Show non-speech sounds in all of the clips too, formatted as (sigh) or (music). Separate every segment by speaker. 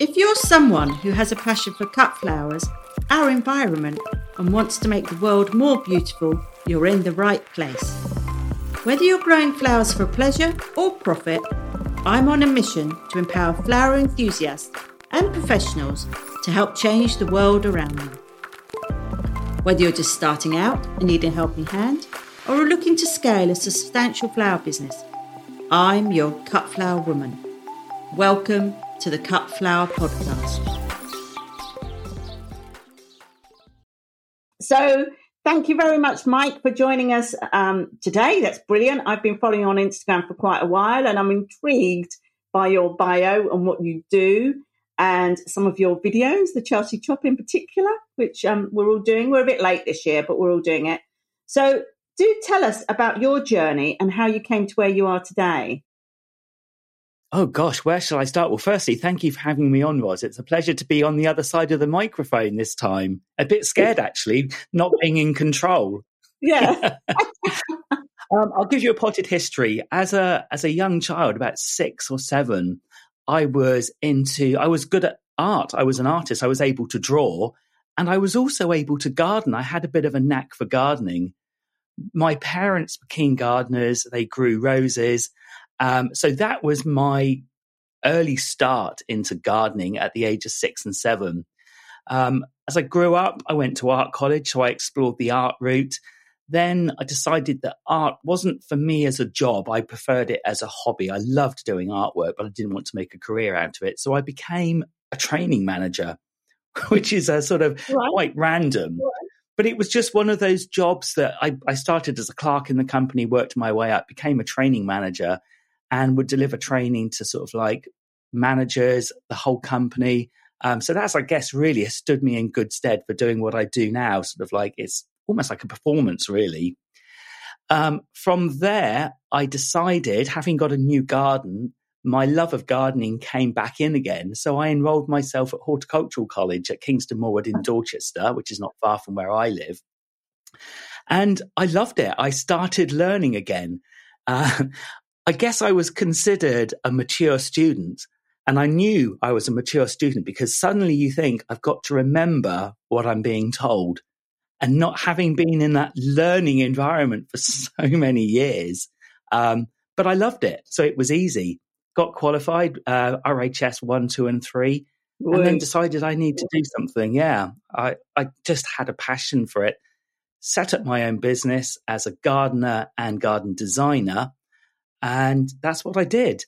Speaker 1: If you're someone who has a passion for cut flowers, our environment, and wants to make the world more beautiful, you're in the right place. Whether you're growing flowers for pleasure or profit, I'm on a mission to empower flower enthusiasts and professionals to help change the world around them. Whether you're just starting out and need a helping hand, or are looking to scale a substantial flower business, I'm your cut flower woman. Welcome to the Cut Flower Podcast. So, thank you very much, Mike, for joining us um, today. That's brilliant. I've been following you on Instagram for quite a while and I'm intrigued by your bio and what you do and some of your videos, the Chelsea Chop in particular, which um, we're all doing. We're a bit late this year, but we're all doing it. So, do tell us about your journey and how you came to where you are today.
Speaker 2: Oh gosh, where shall I start? Well, firstly, thank you for having me on, Roz. It's a pleasure to be on the other side of the microphone this time. A bit scared, actually, not being in control.
Speaker 1: Yeah. (laughs) (laughs)
Speaker 2: um, I'll give you a potted history. As a as a young child, about six or seven, I was into. I was good at art. I was an artist. I was able to draw, and I was also able to garden. I had a bit of a knack for gardening. My parents were keen gardeners. They grew roses um, so that was my early start into gardening at the age of six and seven. Um, as I grew up, I went to art college, so I explored the art route. Then I decided that art wasn't for me as a job. I preferred it as a hobby. I loved doing artwork, but I didn't want to make a career out of it. So I became a training manager, (laughs) which is a sort of right. quite random. Right. But it was just one of those jobs that I, I started as a clerk in the company, worked my way up, became a training manager, and would deliver training to sort of like managers, the whole company. Um, so that's, I guess, really stood me in good stead for doing what I do now. Sort of like it's almost like a performance, really. Um, from there, I decided, having got a new garden, my love of gardening came back in again. So I enrolled myself at Horticultural College at Kingston Maurward in Dorchester, which is not far from where I live. And I loved it. I started learning again. Uh, I guess I was considered a mature student. And I knew I was a mature student because suddenly you think, I've got to remember what I'm being told. And not having been in that learning environment for (laughs) so many years. Um, but I loved it. So it was easy. Got qualified, uh, RHS 1, 2, and 3, and then decided I need to do something. Yeah, I, I just had a passion for it. Set up my own business as a gardener and garden designer and that's what I did.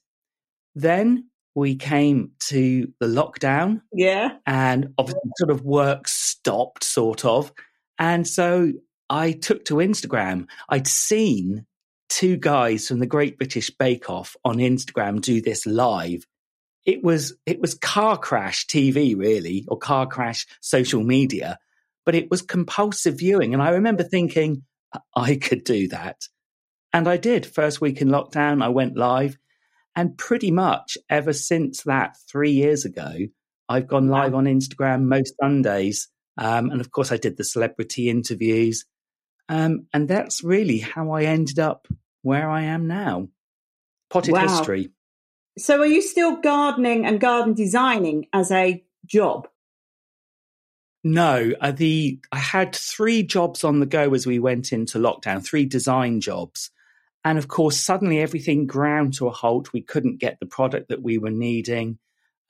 Speaker 2: Then we came to the lockdown.
Speaker 1: Yeah.
Speaker 2: And obviously, sort of work stopped, sort of. And so I took to Instagram. I'd seen two guys from the Great British Bake Off on Instagram do this live. It was it was car crash TV really, or car crash social media, but it was compulsive viewing. And I remember thinking, I could do that. And I did. First week in lockdown, I went live. And pretty much ever since that, three years ago, I've gone live on Instagram most Sundays. Um, and of course, I did the celebrity interviews. Um, and that's really how I ended up where I am now. Potted wow. history.
Speaker 1: So, are you still gardening and garden designing as a job?
Speaker 2: No, uh, the I had three jobs on the go as we went into lockdown, three design jobs. And of course, suddenly everything ground to a halt. We couldn't get the product that we were needing.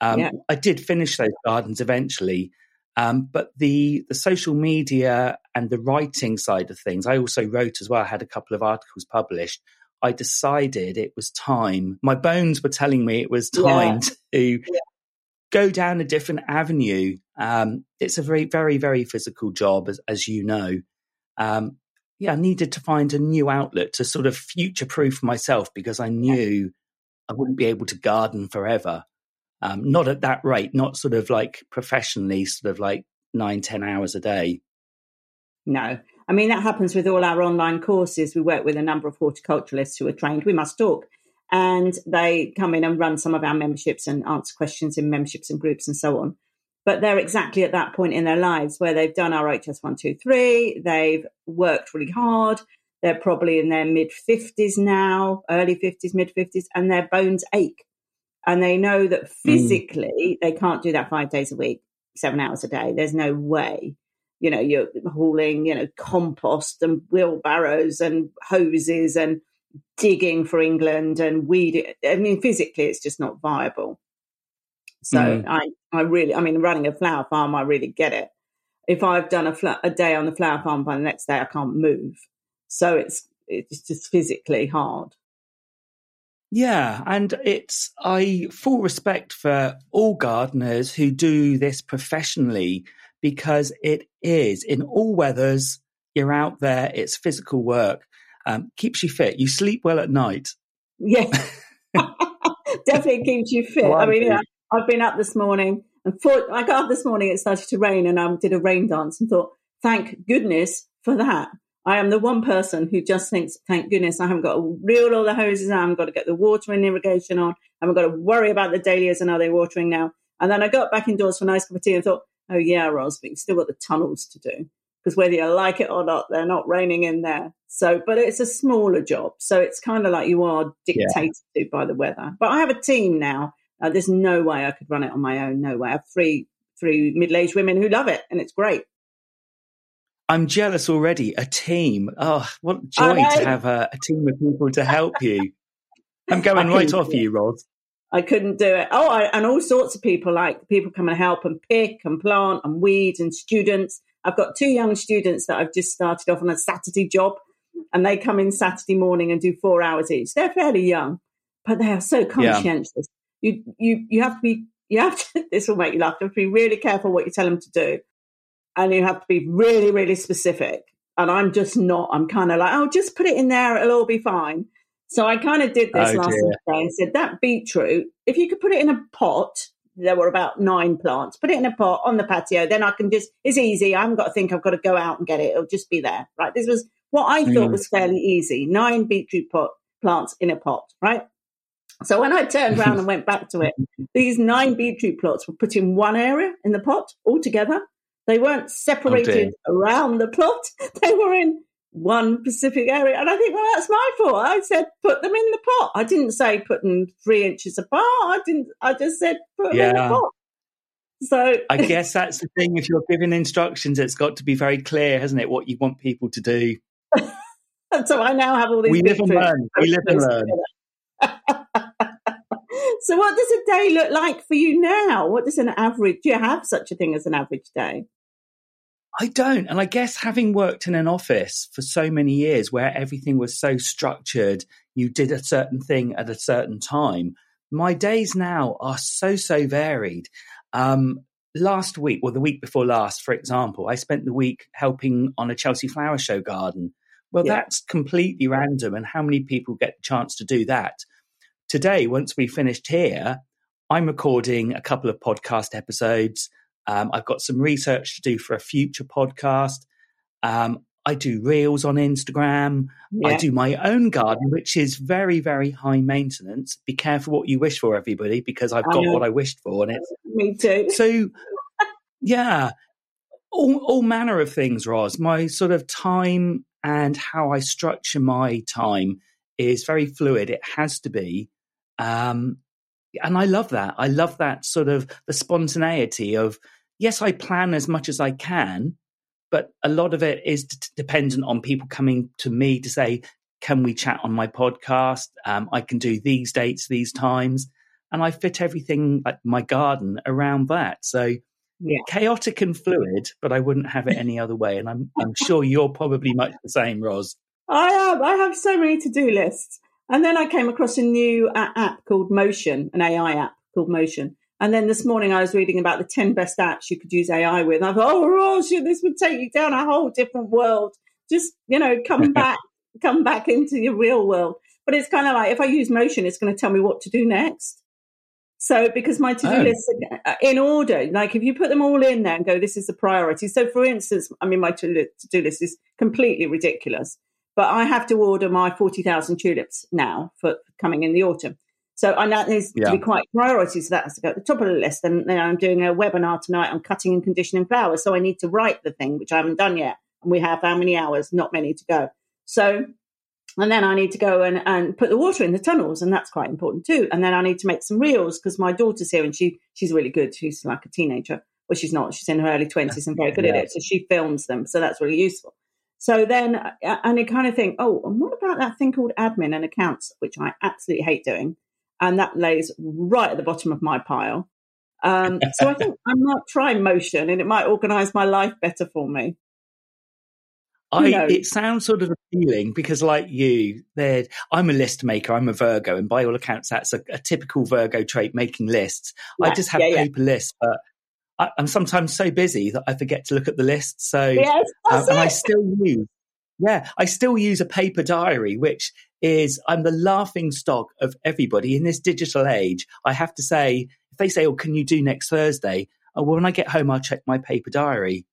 Speaker 2: Um, yeah. I did finish those gardens eventually, um, but the the social media and the writing side of things, I also wrote as well. I had a couple of articles published. I decided it was time. My bones were telling me it was time yeah. to yeah. go down a different avenue. Um, it's a very, very, very physical job, as, as you know. Um, yeah, I needed to find a new outlet to sort of future proof myself because I knew I wouldn't be able to garden forever. Um, not at that rate, not sort of like professionally, sort of like nine, ten hours a day.
Speaker 1: No, I mean, that happens with all our online courses. We work with a number of horticulturalists who are trained. We must talk. And they come in and run some of our memberships and answer questions in memberships and groups and so on but they're exactly at that point in their lives where they've done RHS 123, they've worked really hard, they're probably in their mid 50s now, early 50s, mid 50s, and their bones ache. and they know that physically mm. they can't do that five days a week, seven hours a day. There's no way. You know, you're hauling, you know, compost and wheelbarrows and hoses and digging for England and weed. I mean, physically, it's just not viable. So mm. I, I really, I mean, running a flower farm, I really get it. If I've done a, fl- a day on the flower farm by the next day, I can't move. So it's it's just physically hard.
Speaker 2: Yeah, and it's I full respect for all gardeners who do this professionally because it is in all weathers. You're out there; it's physical work. Um, keeps you fit. You sleep well at night.
Speaker 1: Yeah, (laughs) (laughs) definitely keeps you fit. Well, I mean, yeah, I've been up this morning and thought I got up this morning. It started to rain, and I did a rain dance and thought, thank goodness for that I am the one person who just thinks, thank goodness, I haven't got to reel all the hoses out. I haven't got to get the water and irrigation on. And I haven't got to worry about the dahlias and are they watering now. And then I got back indoors for a nice cup of tea and thought, oh yeah, Ros, but you've still got the tunnels to do. Because whether you like it or not, they're not raining in there. So, but it's a smaller job. So it's kind of like you are dictated yeah. to by the weather. But I have a team now. Uh, there's no way I could run it on my own. No way. I have three, three middle-aged women who love it and it's great.
Speaker 2: I'm jealous already. A team. Oh, what joy to have a, a, team of people to (laughs) help you. I'm going right off you, Rod.
Speaker 1: I couldn't do it. Oh, I, and all sorts of people like people come and help and pick and plant and weed and students. I've got two young students that I've just started off on a Saturday job and they come in Saturday morning and do four hours each. They're fairly young, but they are so conscientious. You, you, you have to be, you have to, (laughs) this will make you laugh. You have to be really careful what you tell them to do and you have to be really, really specific. And I'm just not. I'm kind of like, oh, just put it in there; it'll all be fine. So I kind of did this oh, last day and said that beetroot, if you could put it in a pot, there were about nine plants. Put it in a pot on the patio, then I can just. It's easy. I haven't got to think. I've got to go out and get it. It'll just be there, right? This was what I thought mm. was fairly easy. Nine beetroot pot plants in a pot, right? So when I turned around and (laughs) went back to it, these nine beetroot plots were put in one area in the pot all together. They weren't separated oh around the plot. (laughs) They were in one specific area. And I think, well, that's my fault. I said, put them in the pot. I didn't say put them three inches apart. I didn't, I just said put them yeah. in the pot. So
Speaker 2: I guess that's the thing. If you're giving instructions, it's got to be very clear, hasn't it? What you want people to do.
Speaker 1: And (laughs) so I now have all these.
Speaker 2: We live and learn. We live and learn. (laughs)
Speaker 1: so what does a day look like for you now? What does an average? Do you have such a thing as an average day?
Speaker 2: I don't. And I guess having worked in an office for so many years where everything was so structured, you did a certain thing at a certain time. My days now are so, so varied. Um, last week, or the week before last, for example, I spent the week helping on a Chelsea Flower Show garden. Well, yeah. that's completely random. And how many people get the chance to do that? Today, once we finished here, I'm recording a couple of podcast episodes. Um, I've got some research to do for a future podcast. Um, I do reels on Instagram. Yeah. I do my own garden, which is very, very high maintenance. Be careful what you wish for, everybody, because I've got what I wished for. And it's (laughs)
Speaker 1: me too.
Speaker 2: So, yeah, all, all manner of things, Ros. My sort of time and how I structure my time is very fluid. It has to be. Um, and I love that. I love that sort of the spontaneity of yes, I plan as much as I can, but a lot of it is d- dependent on people coming to me to say, "Can we chat on my podcast? Um, I can do these dates, these times." And I fit everything like my garden around that. So yeah. chaotic and fluid, but I wouldn't have it any other way. And I'm I'm sure you're probably much the same, Ros.
Speaker 1: I am. I have so many to do lists. And then I came across a new uh, app called Motion, an AI app called Motion. And then this morning I was reading about the 10 best apps you could use AI with. And I thought, oh, Ross, this would take you down a whole different world. Just, you know, come (laughs) back, come back into your real world. But it's kind of like if I use Motion, it's going to tell me what to do next. So because my to-do oh. list uh, in order, like if you put them all in there and go, this is the priority. So for instance, I mean, my to-do list is completely ridiculous but I have to order my 40,000 tulips now for coming in the autumn. So I know there's yeah. to be quite priority. So that has to go at the top of the list. And then I'm doing a webinar tonight on cutting and conditioning flowers. So I need to write the thing, which I haven't done yet. And we have how many hours? Not many to go. So and then I need to go and, and put the water in the tunnels, and that's quite important too. And then I need to make some reels because my daughter's here and she she's really good. She's like a teenager. Well, she's not. She's in her early twenties and very good yeah. at it. So she films them. So that's really useful. So then, uh, and you kind of think, oh, and what about that thing called admin and accounts, which I absolutely hate doing, and that lays right at the bottom of my pile. Um, so I think (laughs) I might try motion, and it might organise my life better for me.
Speaker 2: I, it sounds sort of appealing because, like you, there I'm a list maker. I'm a Virgo, and by all accounts, that's a, a typical Virgo trait: making lists. Yeah, I just have yeah, paper yeah. lists, but I, am sometimes so busy that I forget to look at the list. So,
Speaker 1: yes, um,
Speaker 2: and I still use, yeah, I still use a paper diary, which is I'm the laughing stock of everybody in this digital age. I have to say, if they say, "Oh, can you do next Thursday?" Oh, well, when I get home, I'll check my paper diary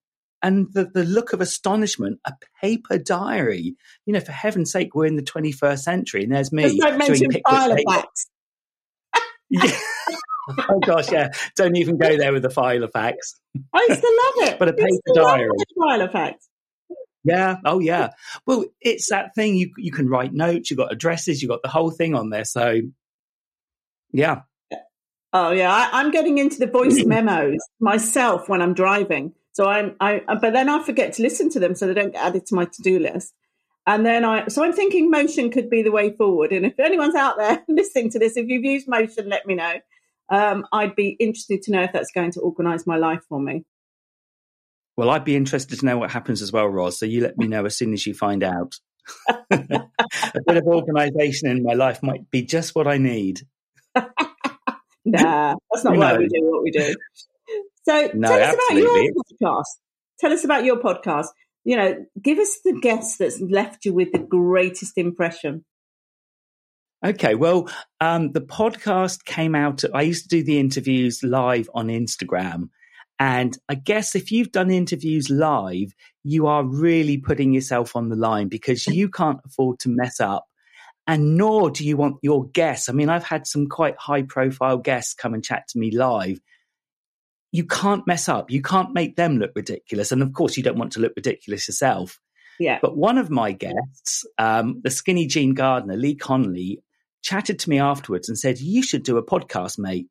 Speaker 2: and the, the look of astonishment, a paper diary. You know, for heaven's sake, we're in the 21st century, and there's me
Speaker 1: Just don't mention Filofax.
Speaker 2: yeah. (laughs) oh gosh, yeah. Don't even go there with the Filofax.
Speaker 1: I used to love it.
Speaker 2: but a paper diary.
Speaker 1: Filofax.
Speaker 2: Yeah. Oh, yeah. Well, it's that thing you you can write notes. You've got addresses. You've got the whole thing on there. So, yeah.
Speaker 1: Oh yeah, I, am getting into the voice (clears throat) memos myself when I'm driving. So I'm, I, but then I forget to listen to them so they don't get added to my to do list. And then I, so I'm thinking motion could be the way forward. And if anyone's out there (laughs) listening to this, if you've used motion, let me know. Um, I'd be interested to know if that's going to organise my life for me.
Speaker 2: Well, I'd be interested to know what happens as well, Ros. So you let me know as soon as you find out. (laughs) a bit of organisation in my life might be just what I need. (laughs)
Speaker 1: nah, that's not why we do what we do. So no, tell us absolutely. about your podcast. Tell us about your podcast. You know, give us the guest that's left you with the greatest impression.
Speaker 2: Okay, well, um, the podcast came out. I used to do the interviews live on Instagram. And I guess if you've done interviews live, you are really putting yourself on the line because you can't afford to mess up. And nor do you want your guests. I mean, I've had some quite high profile guests come and chat to me live you can't mess up. You can't make them look ridiculous. And of course, you don't want to look ridiculous yourself.
Speaker 1: Yeah.
Speaker 2: But one of my guests, um, the skinny Jean Gardener, Lee Connolly, chatted to me afterwards and said, You should do a podcast, mate.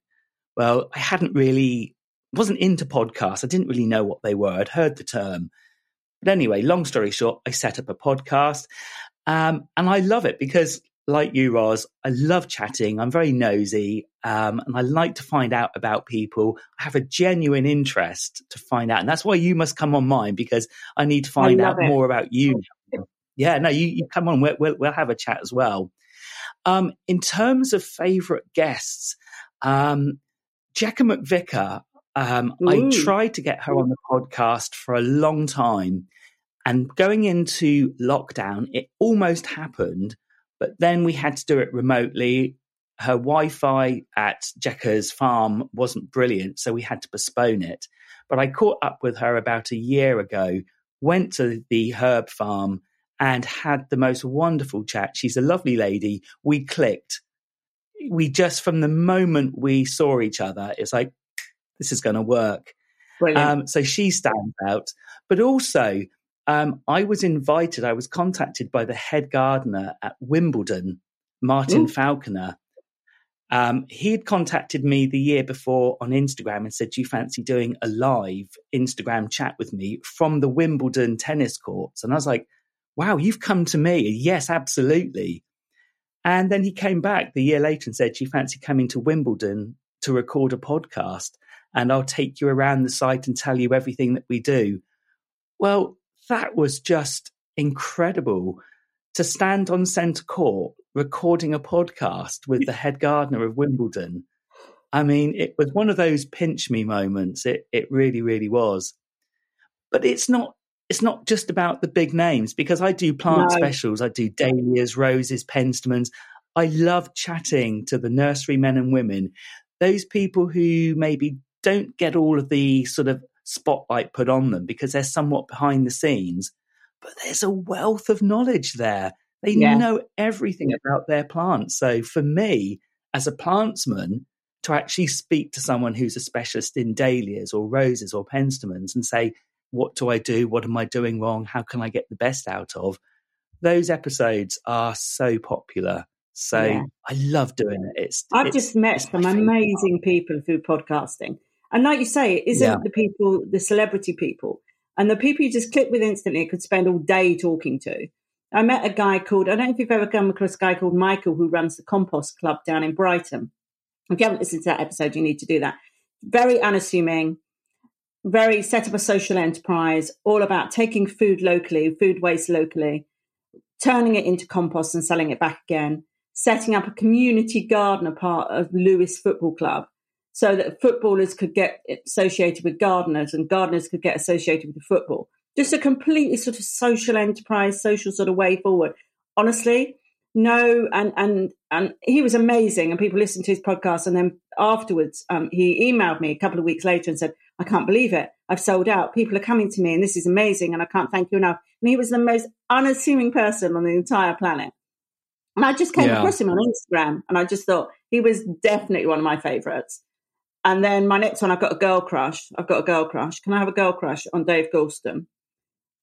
Speaker 2: Well, I hadn't really, wasn't into podcasts. I didn't really know what they were. I'd heard the term. But anyway, long story short, I set up a podcast. Um, and I love it because like you, Ros, I love chatting. I'm very nosy, um, and I like to find out about people. I have a genuine interest to find out, and that's why you must come on mine because I need to find out it. more about you. (laughs) Yeah, no, you, you come on. We'll, we'll, we'll, have a chat as well. Um, in terms of favourite guests, um, Jekka McVicar. Um, I tried to get her on the podcast for a long time, and going into lockdown, it almost happened but then we had to do it remotely. Her Wi Fi at Jekka's farm wasn't brilliant, so we had to postpone it. But I caught up with her about a year ago, went to the herb farm, and had the most wonderful chat. She's a lovely lady. We clicked. We just, from the moment we saw each other, it's like, this is going to work. Um, so she stands out. But also, um, I was invited, I was contacted by the head gardener at Wimbledon, Martin Ooh. Falconer. Um, he had contacted me the year before on Instagram and said, Do you fancy doing a live Instagram chat with me from the Wimbledon tennis courts? And I was like, Wow, you've come to me. Yes, absolutely. And then he came back the year later and said, Do you fancy coming to Wimbledon to record a podcast? And I'll take you around the site and tell you everything that we do. Well, that was just incredible to stand on centre court recording a podcast with the head gardener of Wimbledon. I mean, it was one of those pinch me moments. It it really, really was. But it's not it's not just about the big names because I do plant no. specials. I do dahlias, roses, penstemons. I love chatting to the nursery men and women, those people who maybe don't get all of the sort of spotlight put on them because they're somewhat behind the scenes, but there's a wealth of knowledge there. They yeah. know everything about their plants. So for me, as a plantsman, to actually speak to someone who's a specialist in dahlias or roses or penstemons and say, what do I do? What am I doing wrong? How can I get the best out of? those episodes are so popular. So yeah. I love doing it. It's
Speaker 1: I've
Speaker 2: it's,
Speaker 1: just met some amazing people through podcasting. And like you say, it isn't yeah. the people, the celebrity people. And the people you just click with instantly could spend all day talking to. I met a guy called, I don't know if you've ever come across a guy called Michael who runs the Compost Club down in Brighton. If you haven't listened to that episode, you need to do that. Very unassuming, very set up a social enterprise, all about taking food locally, food waste locally, turning it into compost and selling it back again, setting up a community garden, a part of Lewes Football Club, so that footballers could get associated with gardeners and gardeners could get associated with the football. Just a completely sort of social enterprise, social sort of way forward. Honestly, no, and and and he was amazing, and people listened to his podcast, and then afterwards, um, he emailed me a couple of weeks later and said, "I can't believe it. I've sold out. People are coming to me, and this is amazing, and I can't thank you enough." And he was the most unassuming person on the entire planet. And I just came yeah. across him on Instagram, and I just thought he was definitely one of my favourites. And then my next one, I've got a girl crush. I've got a girl crush. Can I have a girl crush on Dave Goulson?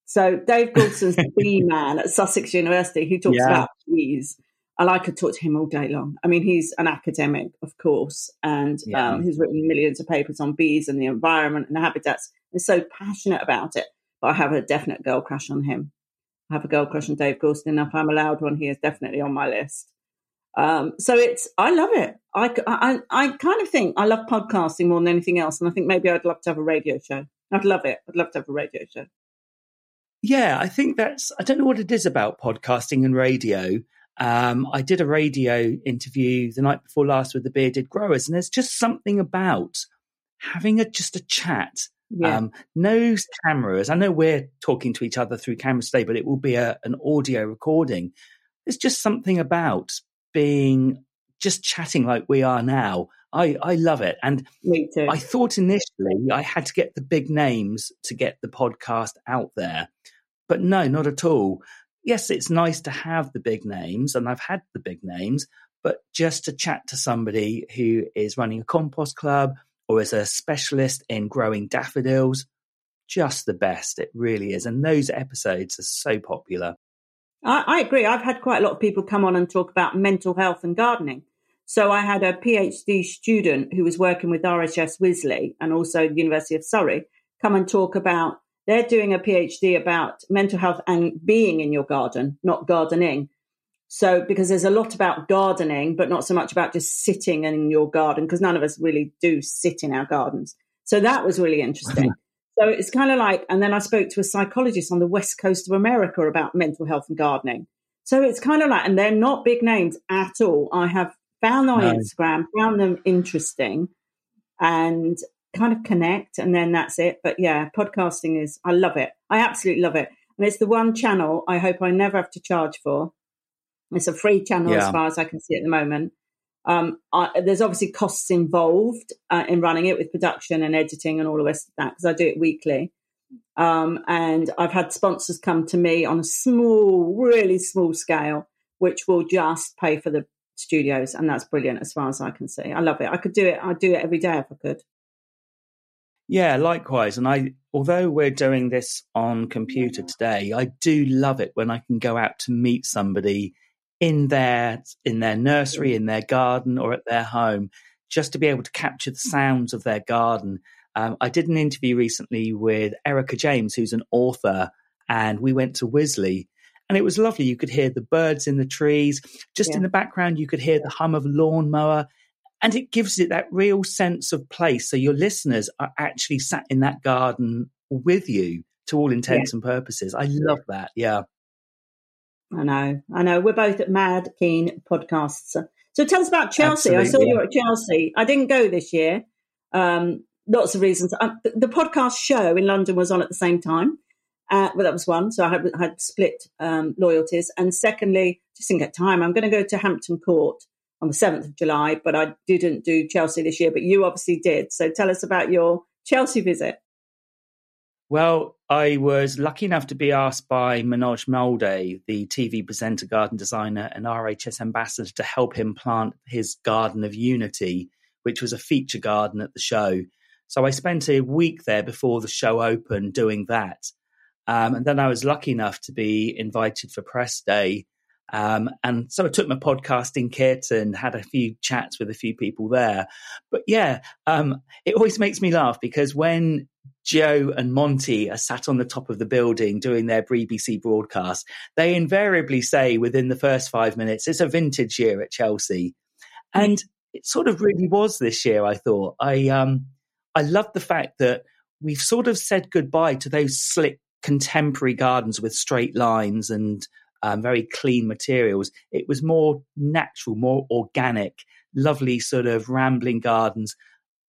Speaker 1: So Dave Goulson's (laughs) the bee man at Sussex University who talks yeah. about bees. And I could talk to him all day long. I mean, he's an academic, of course, and yeah. um, he's written millions of papers on bees and the environment and the habitats. He's so passionate about it. But I have a definite girl crush on him. I have a girl crush on Dave Goulson. If I'm allowed one, he is definitely on my list. Um, so it's, I love it. I, I, I kind of think I love podcasting more than anything else. And I think maybe I'd love to have a radio show. I'd love it. I'd love to have a radio show.
Speaker 2: Yeah, I think that's, I don't know what it is about podcasting and radio. Um, I did a radio interview the night before last with the Bearded Growers, and there's just something about having a just a chat. Yeah. Um, no cameras. I know we're talking to each other through cameras today, but it will be a, an audio recording. There's just something about being just chatting like we are now. I, I love it. And I thought initially I had to get the big names to get the podcast out there. But no, not at all. Yes, it's nice to have the big names, and I've had the big names, but just to chat to somebody who is running a compost club or is a specialist in growing daffodils, just the best. It really is. And those episodes are so popular.
Speaker 1: I, I agree. I've had quite a lot of people come on and talk about mental health and gardening. So I had a PhD student who was working with RHS Wisley and also the University of Surrey come and talk about they're doing a PhD about mental health and being in your garden, not gardening. So because there's a lot about gardening, but not so much about just sitting in your garden, because none of us really do sit in our gardens. So that was really interesting. (laughs) So it's kind of like, and then I spoke to a psychologist on the west coast of America about mental health and gardening. So it's kind of like, and they're not big names at all. I have found them on no. Instagram, found them interesting and kind of connect, and then that's it. But yeah, podcasting is, I love it. I absolutely love it. And it's the one channel I hope I never have to charge for. It's a free channel yeah. as far as I can see at the moment. Um, I, there's obviously costs involved uh, in running it with production and editing and all the rest of that because I do it weekly. Um, and I've had sponsors come to me on a small, really small scale, which will just pay for the studios, and that's brilliant as far as I can see. I love it. I could do it. I'd do it every day if I could.
Speaker 2: Yeah, likewise. And I, although we're doing this on computer today, I do love it when I can go out to meet somebody in their in their nursery, in their garden, or at their home, just to be able to capture the sounds of their garden. Um, I did an interview recently with Erica James, who's an author, and we went to Wisley. And it was lovely. You could hear the birds in the trees. Just yeah. in the background, you could hear the hum of lawnmower. And it gives it that real sense of place. So your listeners are actually sat in that garden with you to all intents yeah. and purposes. I love that. Yeah.
Speaker 1: I know, I know. We're both at Mad Keen podcasts. So tell us about Chelsea. Absolutely, I saw you at Chelsea. I didn't go this year. Um, lots of reasons. Um, the podcast show in London was on at the same time. Uh, well, that was one. So I had, had split um, loyalties. And secondly, just didn't get time. I'm going to go to Hampton Court on the 7th of July, but I didn't do Chelsea this year. But you obviously did. So tell us about your Chelsea visit.
Speaker 2: Well, I was lucky enough to be asked by Manoj Malde, the TV presenter, garden designer, and RHS ambassador, to help him plant his Garden of Unity, which was a feature garden at the show. So I spent a week there before the show opened doing that. Um, and then I was lucky enough to be invited for press day. Um, and so I took my podcasting kit and had a few chats with a few people there. But yeah, um, it always makes me laugh because when Joe and Monty are sat on the top of the building doing their BBC broadcast, they invariably say within the first five minutes, it's a vintage year at Chelsea. And it sort of really was this year, I thought. I, um, I love the fact that we've sort of said goodbye to those slick contemporary gardens with straight lines and um, very clean materials. It was more natural, more organic, lovely sort of rambling gardens.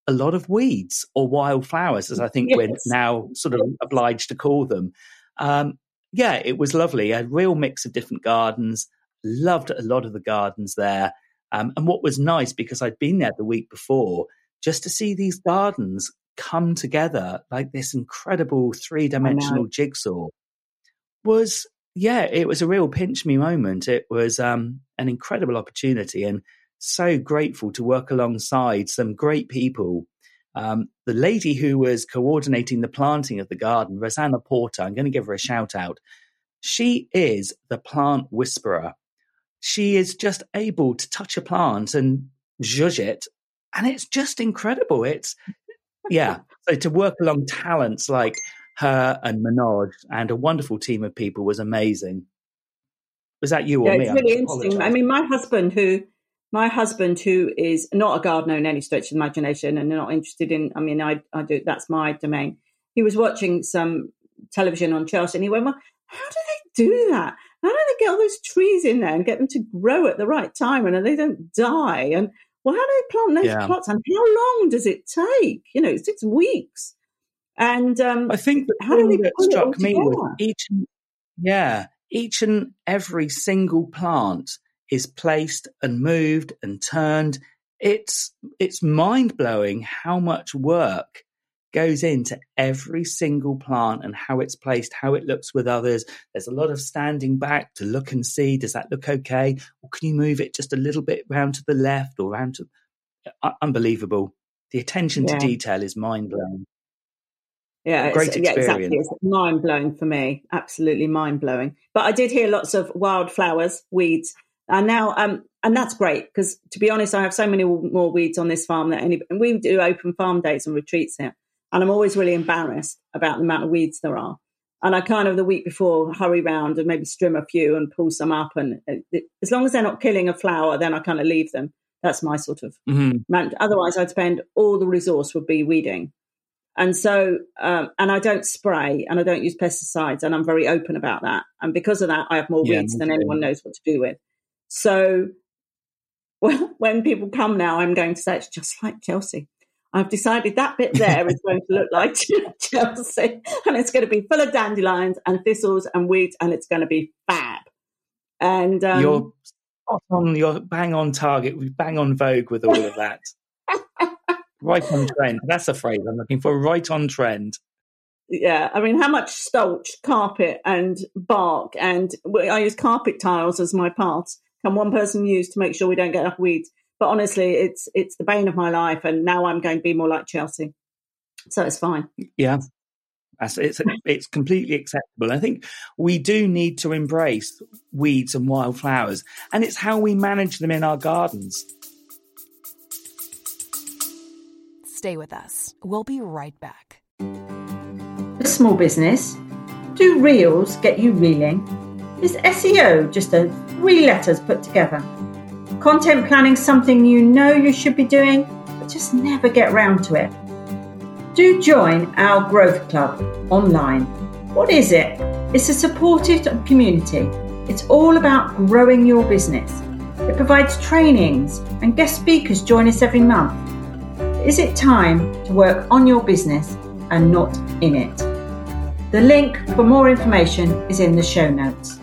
Speaker 2: A lot of weeds or wildflowers, as I think yes. we're now sort of obliged to call them. Um, yeah, it was lovely. A real mix of different gardens. Loved a lot of the gardens there. Um, and what was nice, because I'd been there the week before, just to see these gardens come together like this incredible three dimensional jigsaw was, yeah, it was a real pinch me moment. It was um, an incredible opportunity and so grateful to work alongside some great people. Um, the lady who was coordinating the planting of the garden, Rosanna Porter, I'm going to give her a shout out. She is the plant whisperer. She is just able to touch a plant and judge it and it's just incredible. It's yeah. So to work along talents like her and Manoj and a wonderful team of people was amazing. Was that you or
Speaker 1: yeah,
Speaker 2: me?
Speaker 1: It's really interesting. I mean, my husband, who my husband, who is not a gardener in any stretch of imagination and not interested in, I mean, I, I do, that's my domain. He was watching some television on Chelsea and he went, well, how do they do that? How do they get all those trees in there and get them to grow at the right time and they don't die? And well, how do they plant those yeah. plots and how long does it take? You know, six weeks. And um,
Speaker 2: I think the how thing that struck me was each, yeah, each and every single plant is placed and moved and turned. It's it's mind blowing how much work goes into every single plant and how it's placed, how it looks with others. There's a lot of standing back to look and see, does that look okay? Or can you move it just a little bit round to the left or round to uh, unbelievable. The attention yeah. to detail is mind blowing.
Speaker 1: Yeah, great experience. Yeah, exactly. It's mind blowing for me. Absolutely mind blowing. But I did hear lots of wildflowers, weeds, and now um, and that's great because to be honest, I have so many more weeds on this farm that any. And we do open farm days and retreats here, and I'm always really embarrassed about the amount of weeds there are. And I kind of the week before hurry round and maybe trim a few and pull some up. And uh, as long as they're not killing a flower, then I kind of leave them. That's my sort of mm-hmm. Otherwise, I'd spend all the resource would be weeding. And so, um, and I don't spray and I don't use pesticides, and I'm very open about that. And because of that, I have more yeah, weeds than anyone knows what to do with. So, (laughs) well, when people come now, I'm going to say it's just like Chelsea. I've decided that bit there is going to look like (laughs) Chelsea, and it's going to be full of dandelions and thistles and weeds, and it's going to be fab. And um,
Speaker 2: you're on. You're bang on target. Bang on vogue with all of that. Right on trend. That's the phrase I'm looking for. Right on trend.
Speaker 1: Yeah, I mean, how much starch, carpet, and bark, and I use carpet tiles as my parts. Can one person use to make sure we don't get enough weeds? But honestly, it's it's the bane of my life, and now I'm going to be more like Chelsea, so it's fine.
Speaker 2: Yeah, it's it's completely acceptable. I think we do need to embrace weeds and wildflowers, and it's how we manage them in our gardens.
Speaker 3: Stay with us. We'll be right back.
Speaker 4: A small business. Do reels get you reeling? Is SEO just a three letters put together? Content planning something you know you should be doing, but just never get round to it? Do join our Growth Club online. What is it? It's a supportive community. It's all about growing your business. It provides trainings and guest speakers join us every month. Is it time to work on your business and not in it? The link for more information is in the show notes.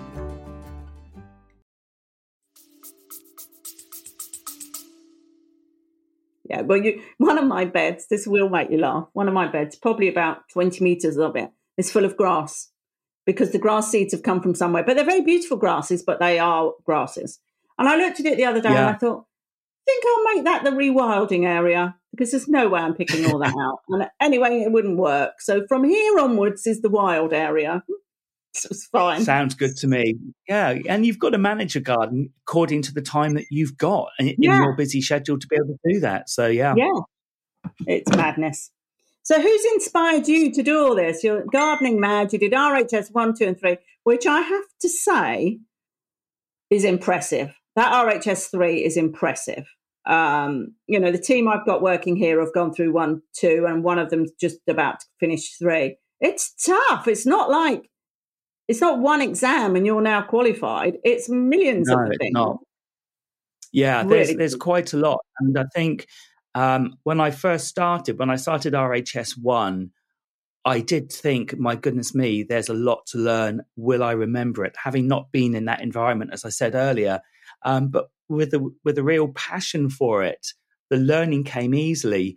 Speaker 1: Yeah, well, you one of my beds. This will make you laugh. One of my beds, probably about twenty meters of it, is full of grass because the grass seeds have come from somewhere. But they're very beautiful grasses, but they are grasses. And I looked at it the other day yeah. and I thought, I think I'll make that the rewilding area because there's no way I'm picking all that out. And anyway, it wouldn't work. So from here onwards is the wild area. (laughs) it's fine.
Speaker 2: Sounds good to me. Yeah, and you've got to manage a garden according to the time that you've got in, yeah. in your busy schedule to be able to do that. So yeah,
Speaker 1: yeah, it's madness. So, who's inspired you to do all this? You're gardening mad. You did RHS one, two, and three, which I have to say is impressive. That RHS three is impressive. Um, you know, the team I've got working here have gone through one, two, and one of them's just about to finish three. It's tough. It's not like it's not one exam and you're now qualified. It's millions no, of things. Not.
Speaker 2: Yeah, really there's there's quite a lot, and I think um, when I first started, when I started RHS one, I did think, my goodness me, there's a lot to learn. Will I remember it? Having not been in that environment, as I said earlier, um, but with a with a real passion for it, the learning came easily.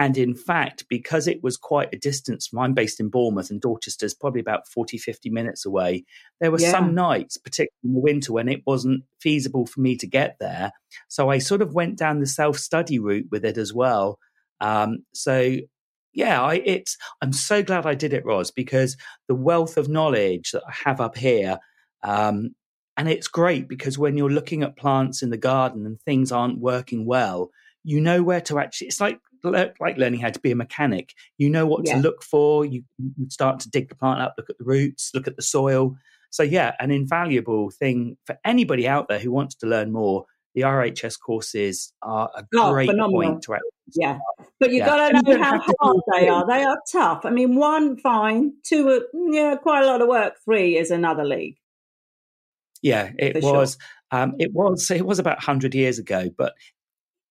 Speaker 2: And in fact, because it was quite a distance from, I'm based in Bournemouth and Dorchester's probably about 40, 50 minutes away. There were yeah. some nights, particularly in the winter, when it wasn't feasible for me to get there. So I sort of went down the self study route with it as well. Um, so yeah, I, it's, I'm so glad I did it, Ros, because the wealth of knowledge that I have up here, um, and it's great because when you're looking at plants in the garden and things aren't working well, you know where to actually, it's like like learning how to be a mechanic. You know what yeah. to look for. You, start to dig the plant up, look at the roots, look at the soil. So yeah, an invaluable thing for anybody out there who wants to learn more. The RHS courses are a oh, great phenomenal. point to
Speaker 1: actually yeah, but you yeah. got to know how hard they are. They are tough. I mean, one fine, two, mm, yeah, quite a lot of work. Three is another league.
Speaker 2: Yeah, it was. Sure. Um, it was. It was about hundred years ago, but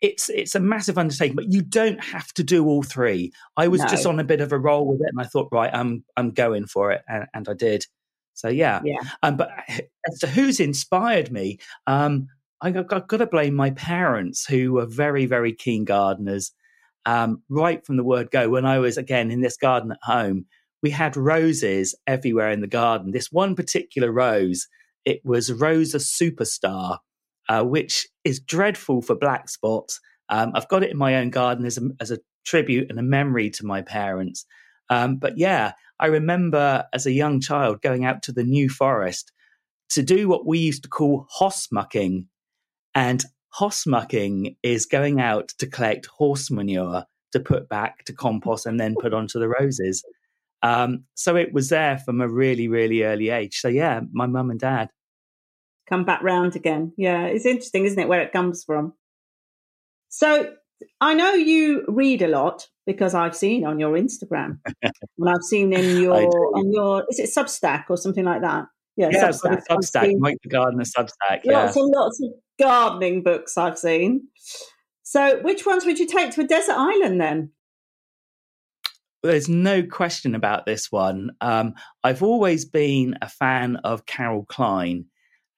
Speaker 2: it's it's a massive undertaking, but you don't have to do all three. I was no. just on a bit of a roll with it, and I thought, right, I'm I'm going for it, and, and I did. So yeah,
Speaker 1: yeah.
Speaker 2: Um, but (laughs) as to who's inspired me, um, I, have got to blame my parents, who were very very keen gardeners. Um, right from the word go, when I was again in this garden at home, we had roses everywhere in the garden. This one particular rose, it was Rosa Superstar, uh, which is dreadful for black spots. Um, I've got it in my own garden as a, as a tribute and a memory to my parents. Um, but yeah, I remember as a young child going out to the New Forest to do what we used to call hoss mucking. And hoss mucking is going out to collect horse manure to put back to compost and then put onto the roses. Um, so it was there from a really, really early age. So yeah, my mum and dad
Speaker 1: come back round again. Yeah, it's interesting, isn't it, where it comes from? So I know you read a lot because I've seen on your Instagram (laughs) and I've seen in your on your is it Substack or something like that?
Speaker 2: Yeah, yeah Substack. Substack, Mike the Gardener Substack. Yeah.
Speaker 1: Lots and lots of gardening books I've seen. So, which ones would you take to a desert island then?
Speaker 2: There's no question about this one. Um, I've always been a fan of Carol Klein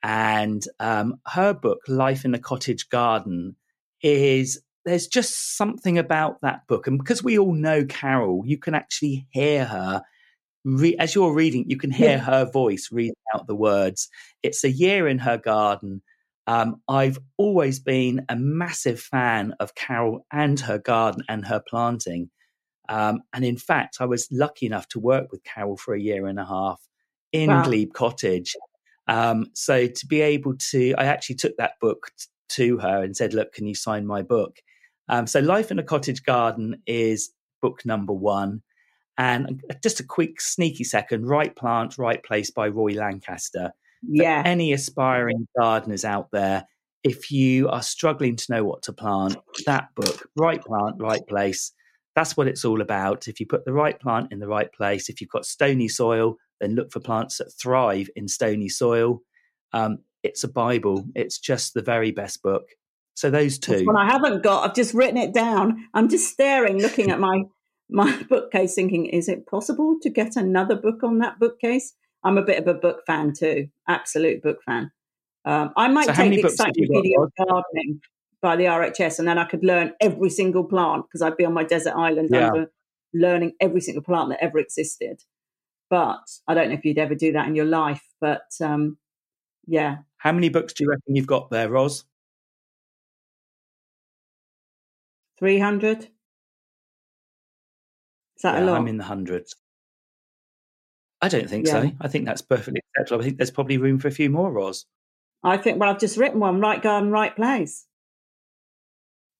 Speaker 2: and um, her book, Life in a Cottage Garden, is there's just something about that book. And because we all know Carol, you can actually hear her. Re- as you're reading, you can hear yeah. her voice reading out the words. It's a year in her garden. Um, I've always been a massive fan of Carol and her garden and her planting. Um, and in fact, I was lucky enough to work with Carol for a year and a half in wow. Glebe Cottage. Um, so to be able to, I actually took that book t- to her and said, "Look, can you sign my book?" Um, so Life in a Cottage Garden is book number one. And just a quick, sneaky second, Right Plant, Right Place by Roy Lancaster.
Speaker 1: Yeah.
Speaker 2: For any aspiring gardeners out there, if you are struggling to know what to plant, that book, Right Plant, Right Place, that's what it's all about. If you put the right plant in the right place, if you've got stony soil, then look for plants that thrive in stony soil. Um, it's a Bible. It's just the very best book. So those two.
Speaker 1: One I haven't got. I've just written it down. I'm just staring, looking at my my (laughs) bookcase, thinking, is it possible to get another book on that bookcase? I'm a bit of a book fan too, absolute book fan. Um, I might so take the Encyclopedia of Gardening by the RHS, and then I could learn every single plant because I'd be on my desert island yeah. learning every single plant that ever existed. But I don't know if you'd ever do that in your life. But um, yeah.
Speaker 2: How many books do you reckon you've got there, Ros?
Speaker 1: 300. Is that
Speaker 2: yeah,
Speaker 1: a lot?
Speaker 2: I'm in the hundreds. I don't think yeah. so. I think that's perfectly acceptable. I think there's probably room for a few more, Ros.
Speaker 1: I think, well, I've just written one right garden, right place.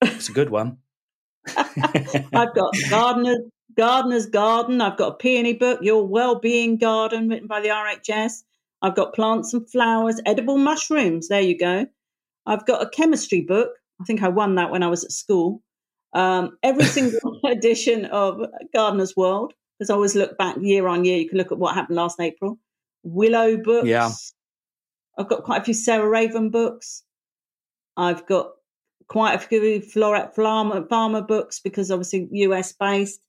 Speaker 2: It's a good one. (laughs)
Speaker 1: I've got Gardener, Gardener's Garden. I've got a peony book, Your Well-Being Garden, written by the RHS. I've got Plants and Flowers, Edible Mushrooms. There you go. I've got a chemistry book. I think I won that when I was at school. Um, every (laughs) single (laughs) edition of Gardener's World, because I always look back year on year. You can look at what happened last April. Willow books.
Speaker 2: Yeah.
Speaker 1: I've got quite a few Sarah Raven books. I've got quite a few Floret Farmer, farmer books because obviously US based.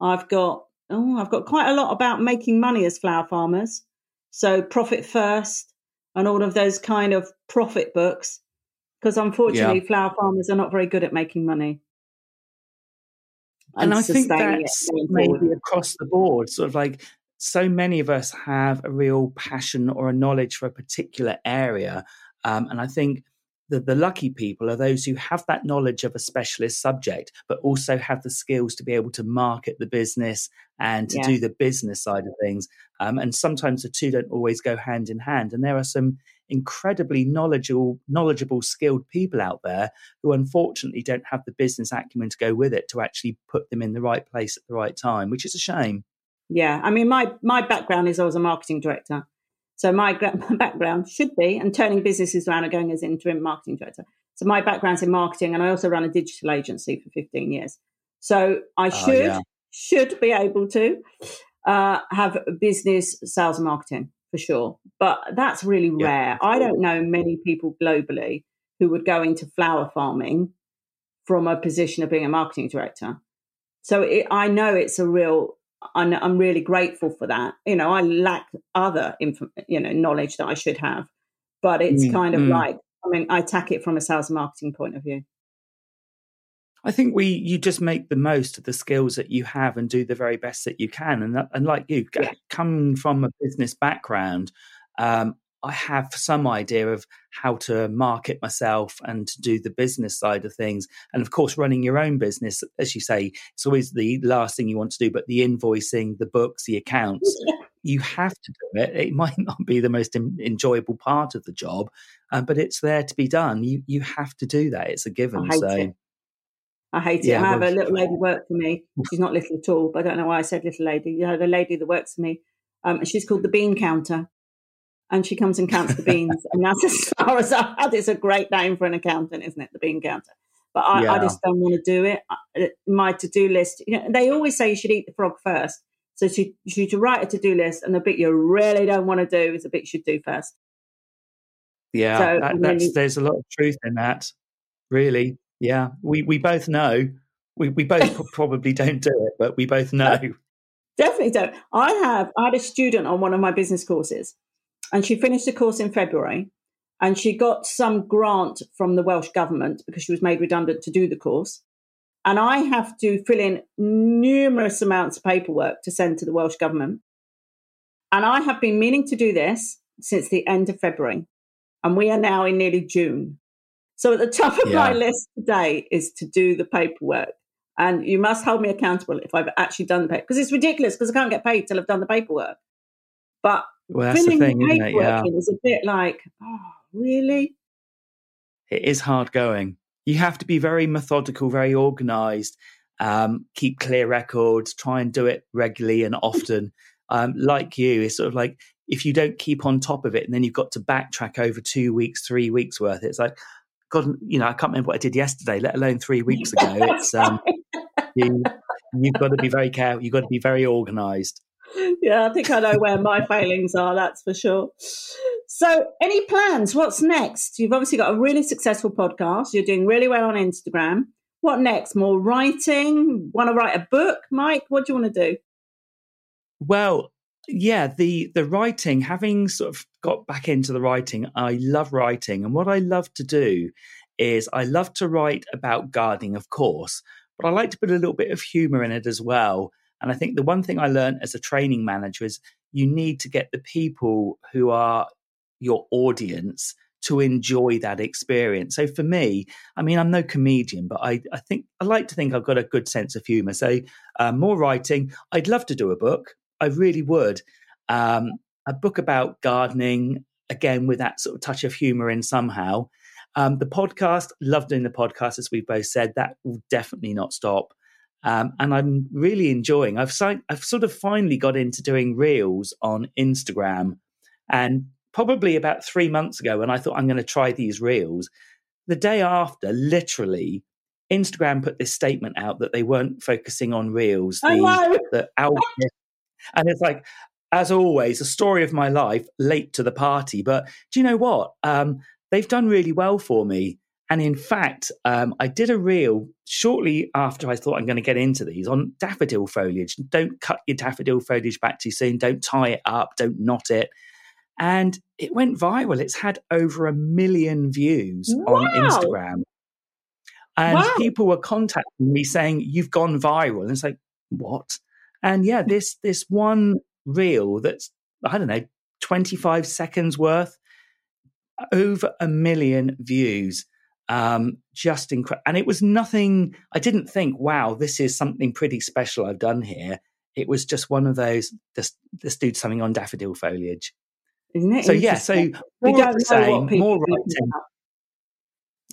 Speaker 1: I've got oh, I've got quite a lot about making money as flower farmers. So profit first and all of those kind of profit books. Because unfortunately, yeah. flower farmers are not very good at making money.
Speaker 2: And, and I think that's maybe across the board, sort of like so many of us have a real passion or a knowledge for a particular area. Um, and I think the, the lucky people are those who have that knowledge of a specialist subject, but also have the skills to be able to market the business and to yeah. do the business side of things. Um, and sometimes the two don't always go hand in hand. And there are some incredibly knowledgeable, knowledgeable, skilled people out there who unfortunately don't have the business acumen to go with it to actually put them in the right place at the right time, which is a shame.
Speaker 1: Yeah, I mean, my my background is I was a marketing director, so my, (laughs) my background should be and turning businesses around and going as interim marketing director. So my background's in marketing, and I also ran a digital agency for 15 years. So I ah, should yeah. should be able to uh, have business sales and marketing for sure, but that's really yeah. rare. I don't know many people globally who would go into flower farming from a position of being a marketing director. So it, I know it's a real I'm, I'm really grateful for that. You know, I lack other, inf- you know, knowledge that I should have, but it's mm, kind of mm. like, I mean, I attack it from a sales and marketing point of view.
Speaker 2: I think we you just make the most of the skills that you have and do the very best that you can. And that, and like you, yeah. coming from a business background, um, I have some idea of how to market myself and to do the business side of things. And of course, running your own business, as you say, it's always the last thing you want to do, but the invoicing, the books, the accounts, (laughs) you have to do it. It (laughs) might not be the most enjoyable part of the job, um, but it's there to be done. You you have to do that. It's a given.
Speaker 1: I
Speaker 2: so.
Speaker 1: It. I hate it. Yeah, I have well, a little lady work for me. (laughs) She's not little at all, but I don't know why I said little lady. You know, the lady that works for me, um, she's called the bean counter and she comes and counts the beans. and that's as (laughs) far as I had. It's a great name for an accountant, isn't it? The bean counter. But I, yeah. I just don't want to do it. Uh, my to do list, you know, they always say you should eat the frog first. So you should write a to do list, and the bit you really don't want to do is the bit you should do first.
Speaker 2: Yeah, so, that, that's, there's a lot of truth in that. Really, yeah, we we both know. We we both (laughs) probably don't do it, but we both know.
Speaker 1: Definitely don't. I have. I had a student on one of my business courses and she finished the course in February and she got some grant from the Welsh government because she was made redundant to do the course. And I have to fill in numerous amounts of paperwork to send to the Welsh government. And I have been meaning to do this since the end of February. And we are now in nearly June. So at the top of yeah. my list today is to do the paperwork. And you must hold me accountable if I've actually done the paper because it's ridiculous because I can't get paid till I've done the paperwork. But well, that's filling the thing, isn't it? Yeah. is a bit like, oh, really?
Speaker 2: It is hard going. You have to be very methodical, very organized, um, keep clear records, try and do it regularly and often. Um, like you, it's sort of like if you don't keep on top of it and then you've got to backtrack over two weeks, three weeks worth, it's like, God, you know, I can't remember what I did yesterday, let alone three weeks ago. It's, um, (laughs) you, you've got to be very careful. You've got to be very organized
Speaker 1: yeah, I think I know where my failings are, that's for sure. So, any plans? What's next? You've obviously got a really successful podcast. You're doing really well on Instagram. What next? More writing? Want to write a book, Mike? What do you want to do?
Speaker 2: Well, yeah, the the writing, having sort of got back into the writing, I love writing. And what I love to do is I love to write about gardening, of course, but I like to put a little bit of humor in it as well. And I think the one thing I learned as a training manager is you need to get the people who are your audience to enjoy that experience. So for me, I mean, I'm no comedian, but I, I think I like to think I've got a good sense of humor. So uh, more writing. I'd love to do a book. I really would. um, a book about gardening, again, with that sort of touch of humor in somehow. Um, the podcast, love doing the podcast, as we both said, that will definitely not stop. Um, and I'm really enjoying. I've si- I've sort of finally got into doing reels on Instagram, and probably about three months ago, when I thought I'm going to try these reels, the day after, literally, Instagram put this statement out that they weren't focusing on reels.
Speaker 1: The, I
Speaker 2: the algorithm, and it's like, as always, a story of my life, late to the party. But do you know what? Um, they've done really well for me. And in fact, um, I did a reel shortly after I thought I'm going to get into these on daffodil foliage. Don't cut your daffodil foliage back too soon. Don't tie it up. Don't knot it. And it went viral. It's had over a million views wow. on Instagram. And wow. people were contacting me saying, You've gone viral. And it's like, What? And yeah, this this one reel that's, I don't know, 25 seconds worth, over a million views. Um, just incredible. And it was nothing, I didn't think, wow, this is something pretty special I've done here. It was just one of those, this, this dude something on daffodil foliage.
Speaker 1: Isn't it?
Speaker 2: So, yeah, so more the same, more writing.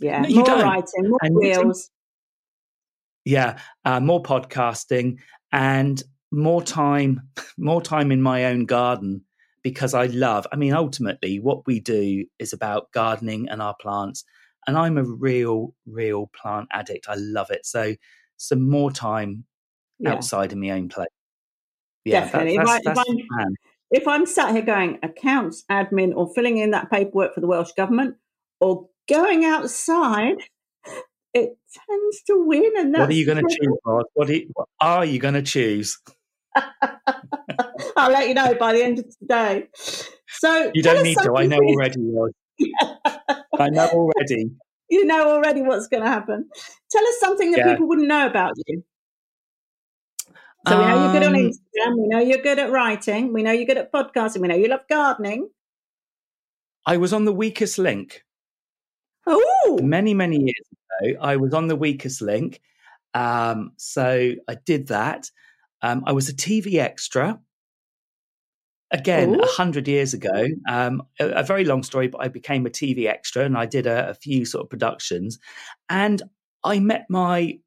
Speaker 1: Yeah, no, more don't. writing, more and reels.
Speaker 2: Yeah, uh, more podcasting and more time, (laughs) more time in my own garden because I love, I mean, ultimately, what we do is about gardening and our plants. And I'm a real, real plant addict. I love it. So, some more time yeah. outside of my own place.
Speaker 1: Yeah, Definitely. That, that's, if, I, that's if, I'm, if I'm sat here going accounts, admin, or filling in that paperwork for the Welsh Government, or going outside, it tends to win. And
Speaker 2: what are you going to choose, What, you, what are you going to choose? (laughs)
Speaker 1: I'll let you know by the end of today. So
Speaker 2: you don't need to. I know already. I know already.
Speaker 1: You know already what's going to happen. Tell us something that yeah. people wouldn't know about you. So we know you're good on um, Instagram. We know you're good at writing. We know you're good at podcasting. We know you love gardening.
Speaker 2: I was on the weakest link.
Speaker 1: Oh,
Speaker 2: many many years ago, I was on the weakest link. Um, so I did that. Um, I was a TV extra. Again, a hundred years ago, um, a, a, very long story, but I became a TV extra and I did a, a few sort of productions, and I met my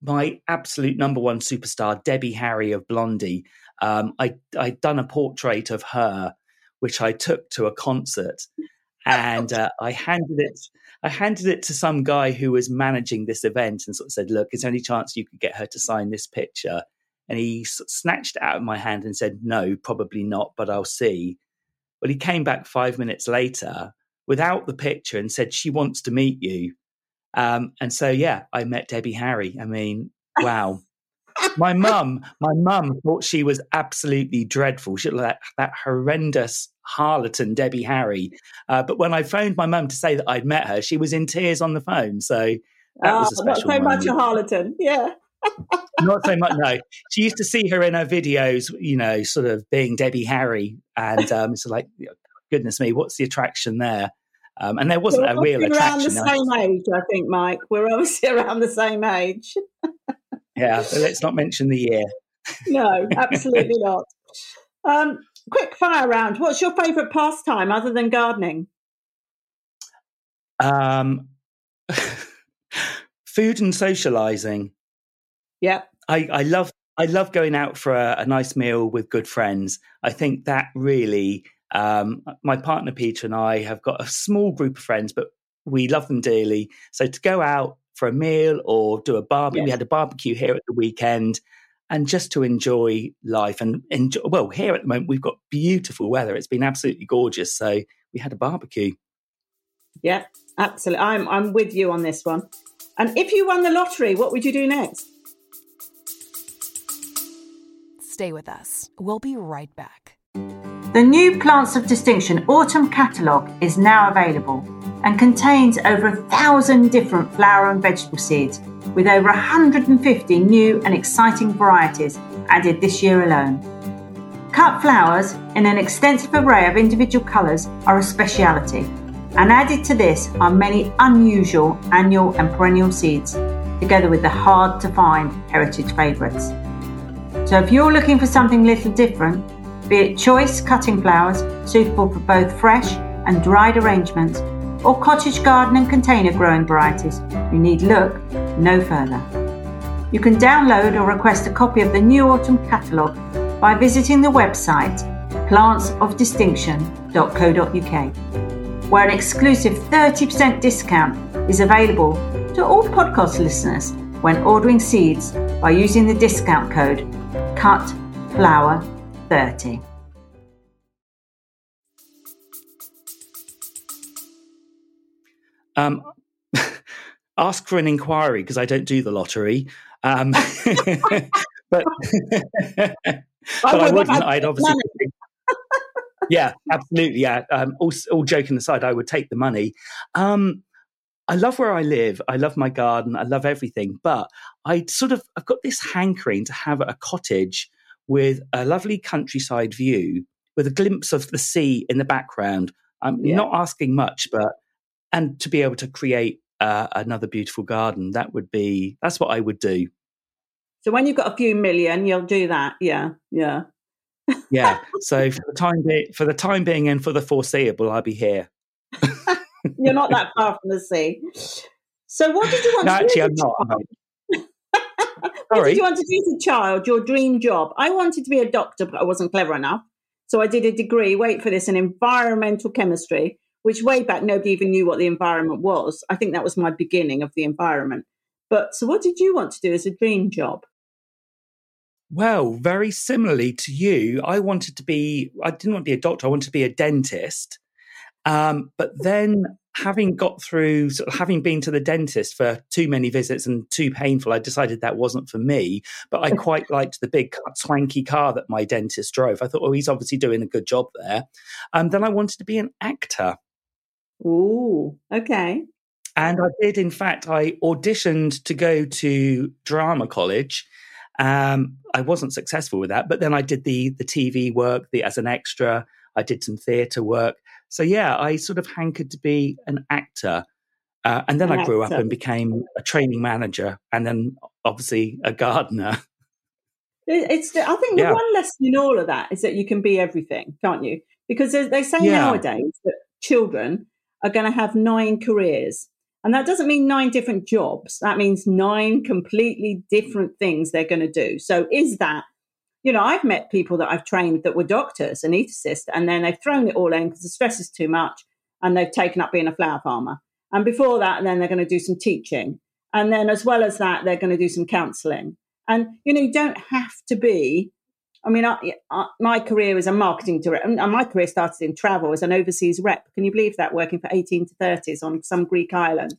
Speaker 2: my absolute number one superstar, Debbie Harry of Blondie. Um, I I'd done a portrait of her, which I took to a concert, and (laughs) uh, I handed it. I handed it to some guy who was managing this event and sort of said, "Look, is there any chance you could get her to sign this picture?" And he snatched it out of my hand and said, No, probably not, but I'll see. Well, he came back five minutes later without the picture and said, She wants to meet you. Um, and so, yeah, I met Debbie Harry. I mean, wow. my (laughs) mum, my mum thought she was absolutely dreadful. She looked like that horrendous harlequin, Debbie Harry. Uh, but when I phoned my mum to say that I'd met her, she was in tears on the phone. So that oh, was a special.
Speaker 1: Not so much a harlequin, yeah.
Speaker 2: Not so much. No, she used to see her in her videos, you know, sort of being Debbie Harry, and um, it's like, goodness me, what's the attraction there? Um, and there wasn't We're a real attraction.
Speaker 1: Around the same age, I think, Mike. We're obviously (laughs) around the same age.
Speaker 2: yeah, let's not mention the year.
Speaker 1: no, absolutely not. Um, quick fire round. What's your favourite pastime other than gardening?
Speaker 2: Um, (laughs) food and socialising.
Speaker 1: Yeah.
Speaker 2: I, I love I love going out for a, a, nice meal with good friends. I think that really um, my partner Peter and I have got a small group of friends, but we love them dearly. So to go out for a meal or do a barbecue, we had a barbecue here at the weekend, and just to enjoy life and enjoy. Well, here at the moment we've got beautiful weather; it's been absolutely gorgeous. So we had a barbecue.
Speaker 1: Yeah, absolutely. I'm I'm with you on this one. And if you won the lottery, what would you do next?
Speaker 3: Stay with us. We'll be right back.
Speaker 4: The new Plants of Distinction Autumn Catalogue is now available and contains over a thousand different flower and vegetable seeds with over 150 new and exciting varieties added this year alone. Cut flowers in an extensive array of individual colours are a speciality, and added to this are many unusual annual and perennial seeds, together with the hard to find heritage favourites. So if you're looking for something a little different,
Speaker 1: be it choice cutting flowers suitable for both fresh and dried arrangements, or cottage garden and container growing varieties, you need look no further. You can download or request a copy of the New Autumn catalogue by visiting the website plantsofdistinction.co.uk, where an exclusive 30% discount is available to all podcast listeners when ordering seeds by using the discount code CUTFLOWER30.
Speaker 2: Um, (laughs) ask for an inquiry because I don't do the lottery. Um, (laughs) but (laughs) but I wouldn't. I'd obviously. yeah, absolutely. Yeah. Um, all, all, joking aside, I would take the money. Um, I love where I live. I love my garden. I love everything. But I sort of I've got this hankering to have a cottage with a lovely countryside view, with a glimpse of the sea in the background. I'm yeah. not asking much, but and to be able to create uh, another beautiful garden, that would be that's what I would do.
Speaker 1: So when you've got a few million, you'll do that. Yeah, yeah,
Speaker 2: yeah. So (laughs) for the time being, for the time being, and for the foreseeable, I'll be here. (laughs)
Speaker 1: You're not that far from the sea. So what did you want
Speaker 2: no,
Speaker 1: to
Speaker 2: actually,
Speaker 1: do?
Speaker 2: I'm not. (laughs)
Speaker 1: what did you want to do as a child? Your dream job? I wanted to be a doctor, but I wasn't clever enough. So I did a degree, wait for this, in environmental chemistry, which way back nobody even knew what the environment was. I think that was my beginning of the environment. But so what did you want to do as a dream job?
Speaker 2: Well, very similarly to you, I wanted to be, I didn't want to be a doctor, I wanted to be a dentist. Um, but then having got through, sort of having been to the dentist for too many visits and too painful, I decided that wasn't for me. But I quite liked the big swanky car that my dentist drove. I thought, oh, he's obviously doing a good job there. And um, then I wanted to be an actor.
Speaker 1: Ooh, okay.
Speaker 2: And I did, in fact, I auditioned to go to drama college. Um, I wasn't successful with that, but then I did the the TV work the, as an extra. I did some theatre work, so yeah, I sort of hankered to be an actor. Uh, and then an I grew actor. up and became a training manager and then obviously a gardener. (laughs)
Speaker 1: It's I think the yeah. one lesson in all of that is that you can be everything, can't you? Because they say yeah. nowadays that children are going to have nine careers. And that doesn't mean nine different jobs. That means nine completely different things they're going to do. So is that you know, I've met people that I've trained that were doctors, anaesthetists, and then they've thrown it all in because the stress is too much and they've taken up being a flower farmer. And before that, then they're going to do some teaching. And then, as well as that, they're going to do some counselling. And, you know, you don't have to be. I mean, I, I, my career as a marketing director, and my career started in travel as an overseas rep. Can you believe that? Working for 18 to 30s on some Greek island.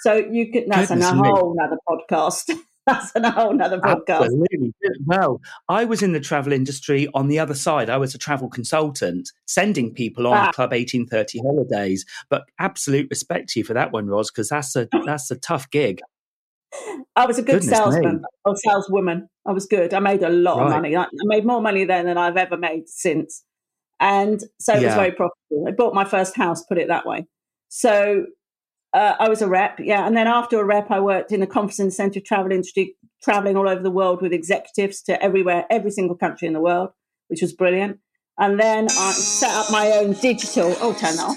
Speaker 1: So you could, that's a whole other podcast. (laughs) that's a whole nother podcast. Absolutely.
Speaker 2: Well, I was in the travel industry on the other side. I was a travel consultant, sending people on ah. Club 1830 holidays. But absolute respect to you for that one, Roz, because that's a that's a tough gig.
Speaker 1: I was a good Goodness salesman me. or saleswoman. I was good. I made a lot right. of money. I made more money then than I've ever made since. And so it yeah. was very profitable. I bought my first house, put it that way. So uh, I was a rep, yeah. And then after a rep, I worked in the conference center travel industry, traveling all over the world with executives to everywhere, every single country in the world, which was brilliant. And then I set up my own digital, oh, turn off.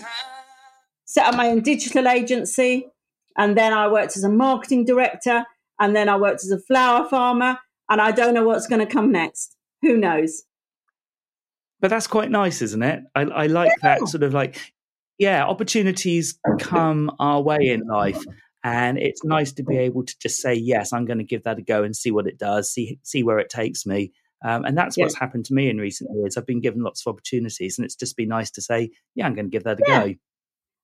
Speaker 1: Set up my own digital agency. And then I worked as a marketing director. And then I worked as a flower farmer. And I don't know what's going to come next. Who knows?
Speaker 2: But that's quite nice, isn't it? I, I like yeah. that sort of like yeah, opportunities come our way in life. And it's nice to be able to just say, yes, I'm going to give that a go and see what it does, see, see where it takes me. Um, and that's yeah. what's happened to me in recent years. I've been given lots of opportunities, and it's just been nice to say, yeah, I'm going to give that a yeah. go.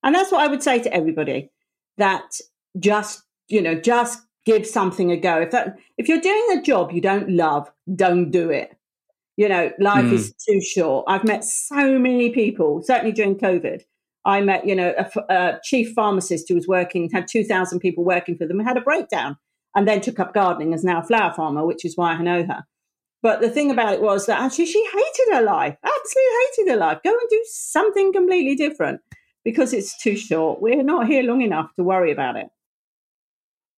Speaker 1: And that's what I would say to everybody that just, you know, just give something a go. If that, if you're doing a job you don't love, don't do it. You know, life mm. is too short. I've met so many people, certainly during COVID, I met, you know, a, a chief pharmacist who was working, had 2,000 people working for them, had a breakdown and then took up gardening as now a flower farmer, which is why I know her. But the thing about it was that actually she hated her life, absolutely hated her life. Go and do something completely different because it's too short. We're not here long enough to worry about it.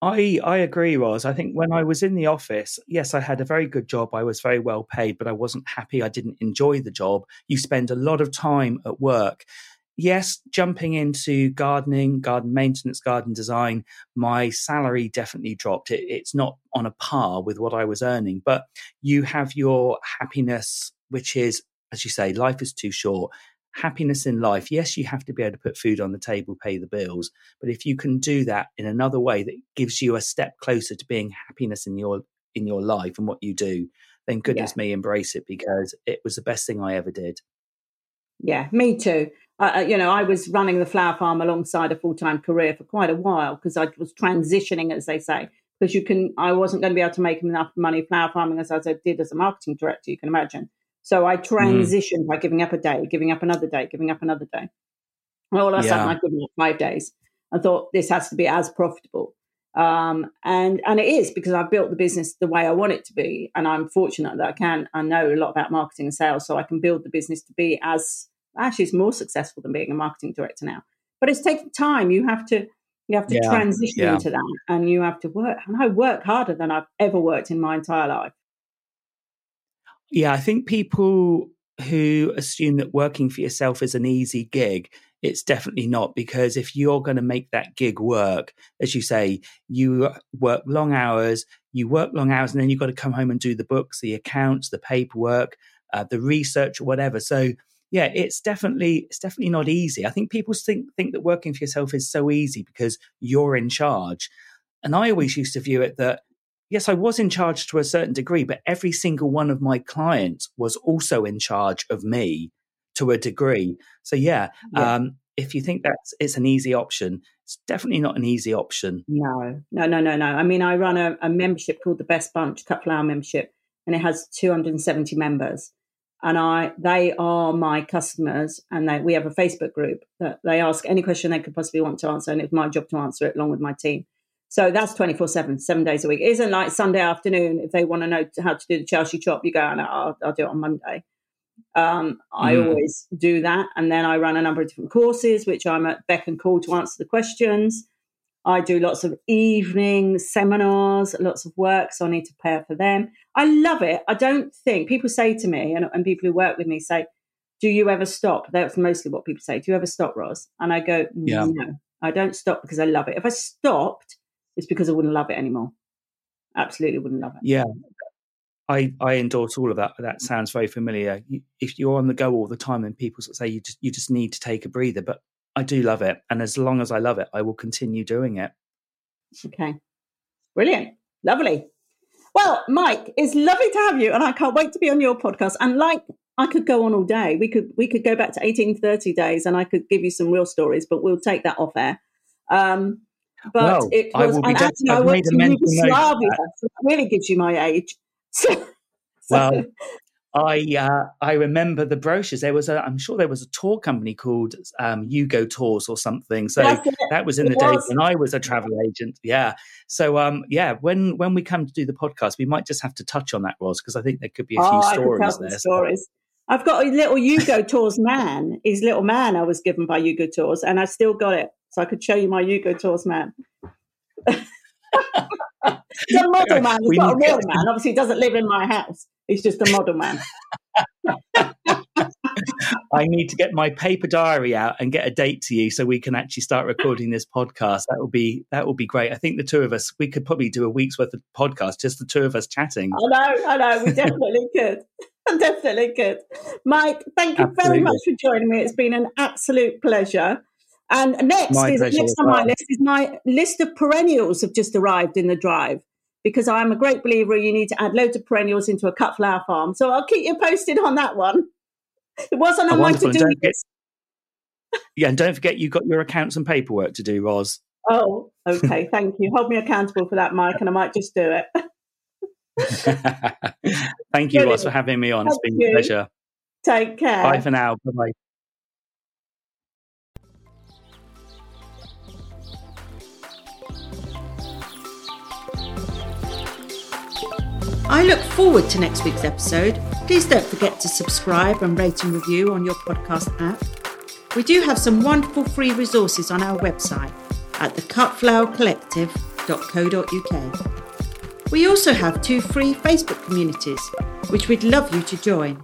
Speaker 2: I, I agree, Roz. I think when I was in the office, yes, I had a very good job. I was very well paid, but I wasn't happy. I didn't enjoy the job. You spend a lot of time at work. Yes, jumping into gardening, garden maintenance, garden design, my salary definitely dropped. It, it's not on a par with what I was earning, but you have your happiness, which is, as you say, life is too short happiness in life, yes, you have to be able to put food on the table, pay the bills. But if you can do that in another way that gives you a step closer to being happiness in your in your life and what you do, then goodness yeah. me, embrace it because it was the best thing I ever did.
Speaker 1: Yeah, me too. Uh, you know, I was running the flower farm alongside a full time career for quite a while because I was transitioning, as they say. Because you can, I wasn't going to be able to make enough money flower farming as I did as a marketing director. You can imagine. So I mm. transitioned mm. by giving up a day, giving up another day, giving up another day. Well, all of a sudden, I've given up five days. I thought this has to be as profitable. Um, and and it is because I've built the business the way I want it to be, and I'm fortunate that I can. I know a lot about marketing and sales, so I can build the business to be as actually it's more successful than being a marketing director now. But it's taking time. You have to you have to yeah. transition yeah. into that, and you have to work. And I work harder than I've ever worked in my entire life.
Speaker 2: Yeah, I think people who assume that working for yourself is an easy gig, it's definitely not because if you're going to make that gig work, as you say, you work long hours, you work long hours, and then you've got to come home and do the books, the accounts, the paperwork, uh, the research, whatever. So, yeah, it's definitely it's definitely not easy. I think people think think that working for yourself is so easy because you're in charge, and I always used to view it that yes, I was in charge to a certain degree, but every single one of my clients was also in charge of me to a degree. So yeah, yeah. Um, if you think that's it's an easy option, it's definitely not an easy option.
Speaker 1: No, no, no, no, no. I mean, I run a, a membership called the Best Bunch Cut Flower membership, and it has 270 members. And I, they are my customers, and they, we have a Facebook group that they ask any question they could possibly want to answer, and it's my job to answer it along with my team. So that's 24 7, seven days a week. It isn't like Sunday afternoon. If they want to know how to do the Chelsea chop, you go, oh, no, I'll, I'll do it on Monday. Um, I mm. always do that. And then I run a number of different courses, which I'm at beck and call to answer the questions. I do lots of evening seminars, lots of work, so I need to prepare for them. I love it. I don't think people say to me, and, and people who work with me say, Do you ever stop? That's mostly what people say. Do you ever stop, Roz? And I go, yeah. No, I don't stop because I love it. If I stopped, it's because I wouldn't love it anymore. Absolutely wouldn't love it.
Speaker 2: Yeah. I, I endorse all of that. That sounds very familiar. If you're on the go all the time, and people say you just you just need to take a breather, but I do love it, and as long as I love it, I will continue doing it.
Speaker 1: Okay, brilliant, lovely. Well, Mike, it's lovely to have you, and I can't wait to be on your podcast. And like, I could go on all day. We could we could go back to eighteen thirty days, and I could give you some real stories, but we'll take that off air. Um, but well, it was, I and actually, I went to Yugoslavia, so that really gives you my age. (laughs) So,
Speaker 2: well, I uh, I remember the brochures. There was a, I'm sure there was a tour company called um, Yugo Tours or something. So that was in it the was. days when I was a travel agent. Yeah. So um, yeah, when when we come to do the podcast, we might just have to touch on that, Roz, because I think there could be a few oh, stories there.
Speaker 1: Stories. I've got a little Yugo Tours man. His little man I was given by Yugo Tours, and I still got it. So I could show you my Yugo Tours man. (laughs) He's a model (laughs) man. He's not a real man. Obviously, he doesn't live in my house. He's just a model man. (laughs)
Speaker 2: I need to get my paper diary out and get a date to you so we can actually start recording this podcast. That will be that will be great. I think the two of us we could probably do a week's worth of podcast, just the two of us chatting.
Speaker 1: I know, I know, we (laughs) definitely could. (laughs) definitely could. Mike, thank you Absolutely. very much for joining me. It's been an absolute pleasure. And next my is next on my list is my list of perennials have just arrived in the drive because I'm a great believer you need to add loads of perennials into a cut flower farm. So I'll keep you posted on that one. It wasn't oh, on oh, my to do list.
Speaker 2: Yeah, and don't forget you've got your accounts and paperwork to do, Roz.
Speaker 1: Oh, okay. (laughs) Thank you. Hold me accountable for that, Mike, and I might just do it. (laughs)
Speaker 2: Thank you, Roz, for having me on. Thank it's been you. a pleasure.
Speaker 1: Take care.
Speaker 2: Bye for now. Bye bye.
Speaker 4: I look forward to next week's episode. Please don't forget to subscribe and rate and review on your podcast app. We do have some wonderful free resources on our website at thecutflowercollective.com
Speaker 1: cut.co.uk. We also have two free Facebook communities, which we'd love you to join.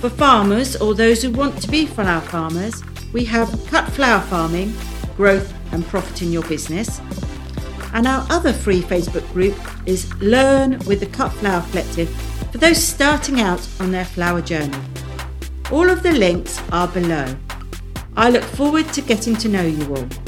Speaker 1: For farmers or those who want to be flower farmers, we have Cut Flower Farming, Growth and Profit in Your Business. And our other free Facebook group is Learn with the Cut Flower Collective for those starting out on their flower journey. All of the links are below. I look forward to getting to know you all.